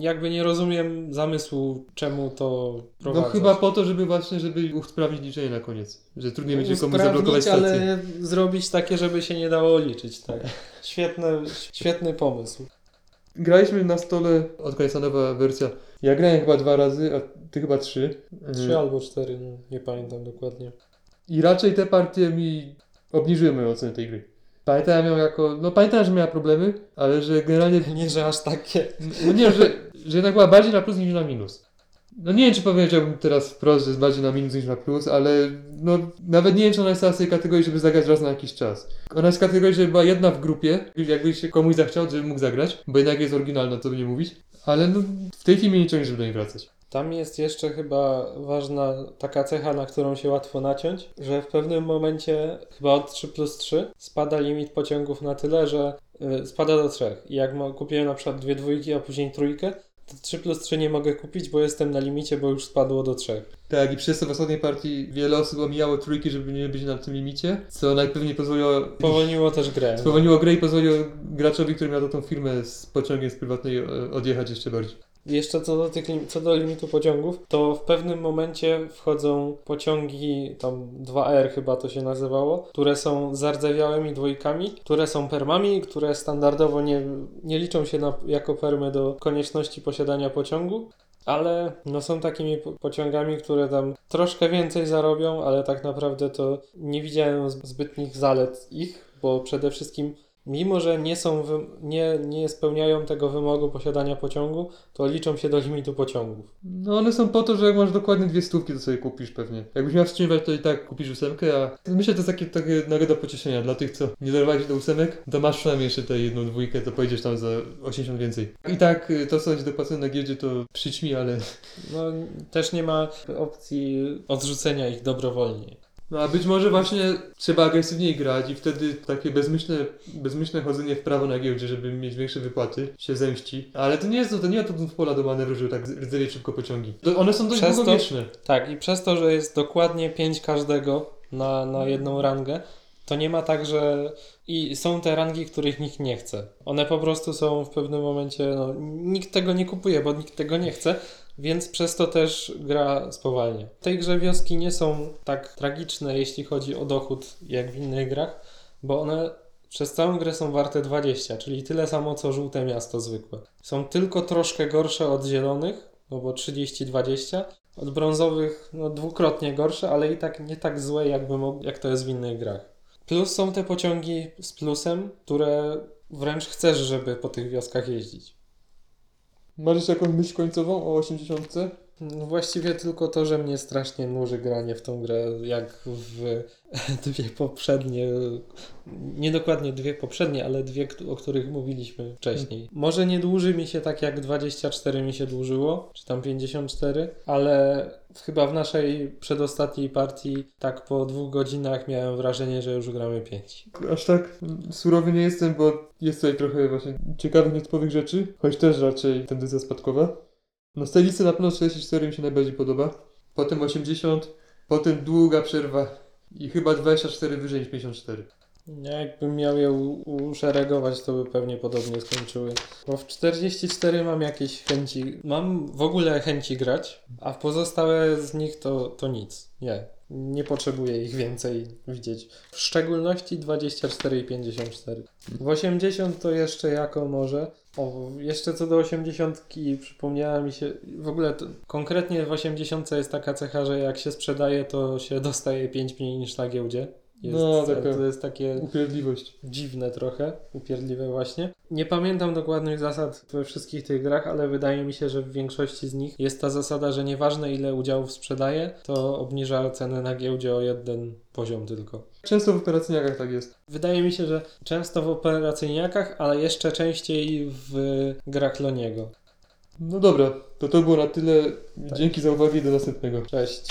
jakby nie rozumiem zamysłu, czemu to no prowadzi. chyba po to, żeby właśnie, żeby usprawnić liczenie na koniec. Że trudniej będzie komuś zablokować stację. ale zrobić takie, żeby się nie dało liczyć, tak. Świetny, świetny pomysł. Graliśmy na stole, od końca nowa wersja. Ja grałem chyba dwa razy, a ty chyba trzy. Trzy Y, albo cztery, no, nie pamiętam dokładnie. I raczej te partie mi obniżyły moją ocenę tej gry. Pamiętałem ją jako, no pamiętałem, że miała problemy, ale że generalnie, Nie, że aż takie. no nie, że, że jednak była bardziej na plus niż na minus. No nie wiem, czy powiedziałbym teraz wprost, że jest bardziej na minus niż na plus, ale no nawet nie wiem, czy ona jest z tej kategorii, żeby zagrać raz na jakiś czas. Ona jest z kategorii, żeby była jedna w grupie, jakby się komuś zachciał, żeby mógł zagrać, bo jednak jest oryginalna, to by nie mówić. Ale no, w tej niczego nie żeby do niej wracać. Tam jest jeszcze chyba ważna taka cecha, na którą się łatwo naciąć, że w pewnym momencie, chyba od 3 plus 3, spada limit pociągów na tyle, że y, spada do 3. I jak kupiłem na przykład dwie dwójki, a później trójkę, to 3 plus 3 nie mogę kupić, bo jestem na limicie, bo już spadło do 3. Tak, i przez to w ostatniej partii wiele osób omijało trójki, żeby nie być na tym limicie, co najpewniej pozwoliło... Powolniło też grę. Spowolniło grę i pozwoliło graczowi, który miał tą firmę z pociągiem z prywatnej e, odjechać jeszcze bardziej. Jeszcze co do, tych, co do limitu pociągów, to w pewnym momencie wchodzą pociągi, tam 2R chyba to się nazywało, które są z rdzewiałymi dwójkami, które są permami, które standardowo nie, nie liczą się na, jako permy do konieczności posiadania pociągu. Ale no są takimi po- pociągami, które tam troszkę więcej zarobią, ale tak naprawdę to nie widziałem zbytnich zalet ich, bo przede wszystkim mimo, że nie są nie, nie spełniają tego wymogu posiadania pociągu, to liczą się do limitu pociągów. No one są po to, że jak masz dokładnie dwie stówki, to sobie kupisz pewnie. Jakbyś miał wstrzymywać, to i tak kupisz ósemkę, a myślę, że to jest takie, takie nagroda pocieszenia dla tych, co nie dorwali do ósemek, to masz przynajmniej jeszcze tę jedną dwójkę, to pojedziesz tam za 80 więcej. I tak y, to, co będzie dopłacone na giełdzie, to przyćmi, ale... No, też nie ma opcji odrzucenia ich dobrowolnie. No a być może właśnie trzeba agresywniej grać i wtedy takie bezmyślne, bezmyślne chodzenie w prawo na giełdzie, żeby mieć większe wypłaty, się zemści. Ale to nie jest to, to nie ma to pola do manewru, żeby tak rdzewie szybko pociągi. To one są dość Przez to- długowieczne. Tak, i przez to, że jest dokładnie 5 każdego na, na jedną rangę, to nie ma tak, że. I są te rangi, których nikt nie chce. One po prostu są w pewnym momencie. No, nikt tego nie kupuje, bo nikt tego nie chce, więc przez to też gra spowalnia. W tej grze wioski nie są tak tragiczne, jeśli chodzi o dochód, jak w innych grach, bo one przez całą grę są warte 20, czyli tyle samo co żółte miasto zwykłe. Są tylko troszkę gorsze od zielonych, no bo 30-20. Od brązowych no dwukrotnie gorsze, ale i tak nie tak złe jakby mog- jak to jest w innych grach. Plus są te pociągi z plusem, które wręcz chcesz, żeby po tych wioskach jeździć. Masz jakąś myśl końcową o 80? No właściwie tylko to, że mnie strasznie nuży granie w tą grę, jak w dwie poprzednie, nie dokładnie dwie poprzednie, ale dwie, o których mówiliśmy wcześniej. Może nie dłuży mi się tak jak 24 mi się dłużyło, czy tam 54, ale chyba w naszej przedostatniej partii tak po dwóch godzinach miałem wrażenie, że już gramy 5. Aż tak surowy nie jestem, bo jest tutaj trochę właśnie ciekawych, nietypowych rzeczy, choć też raczej tendencja spadkowa. No z tej listy na pewno 44 mi się najbardziej podoba. Potem 80, potem długa przerwa i chyba 24 wyżej niż 54. Ja jakbym miał je uszeregować, to by pewnie podobnie skończyły. Bo w 44 mam jakieś chęci. Mam w ogóle chęci grać, a w pozostałe z nich to, to nic. Nie. Nie potrzebuję ich więcej widzieć. W szczególności 24 i 54. W 80 to jeszcze jako może. O, jeszcze co do 80 przypomniała mi się, w ogóle to, konkretnie w 80 jest taka cecha, że jak się sprzedaje, to się dostaje 5 mniej niż na giełdzie. Jest, No, taka- to jest takie Upierdliwość. dziwne trochę, upierdliwe właśnie. Nie pamiętam dokładnych zasad we wszystkich tych grach, ale wydaje mi się, że w większości z nich jest ta zasada, że nieważne ile udziałów sprzedaje, to obniża cenę na giełdzie o jeden poziom tylko. Często w operacyjniakach tak jest. Wydaje mi się, że często w operacyjniakach, ale jeszcze częściej w grach Loniego. No dobra, to to było na tyle. Tak. Dzięki za uwagę i do następnego. Cześć.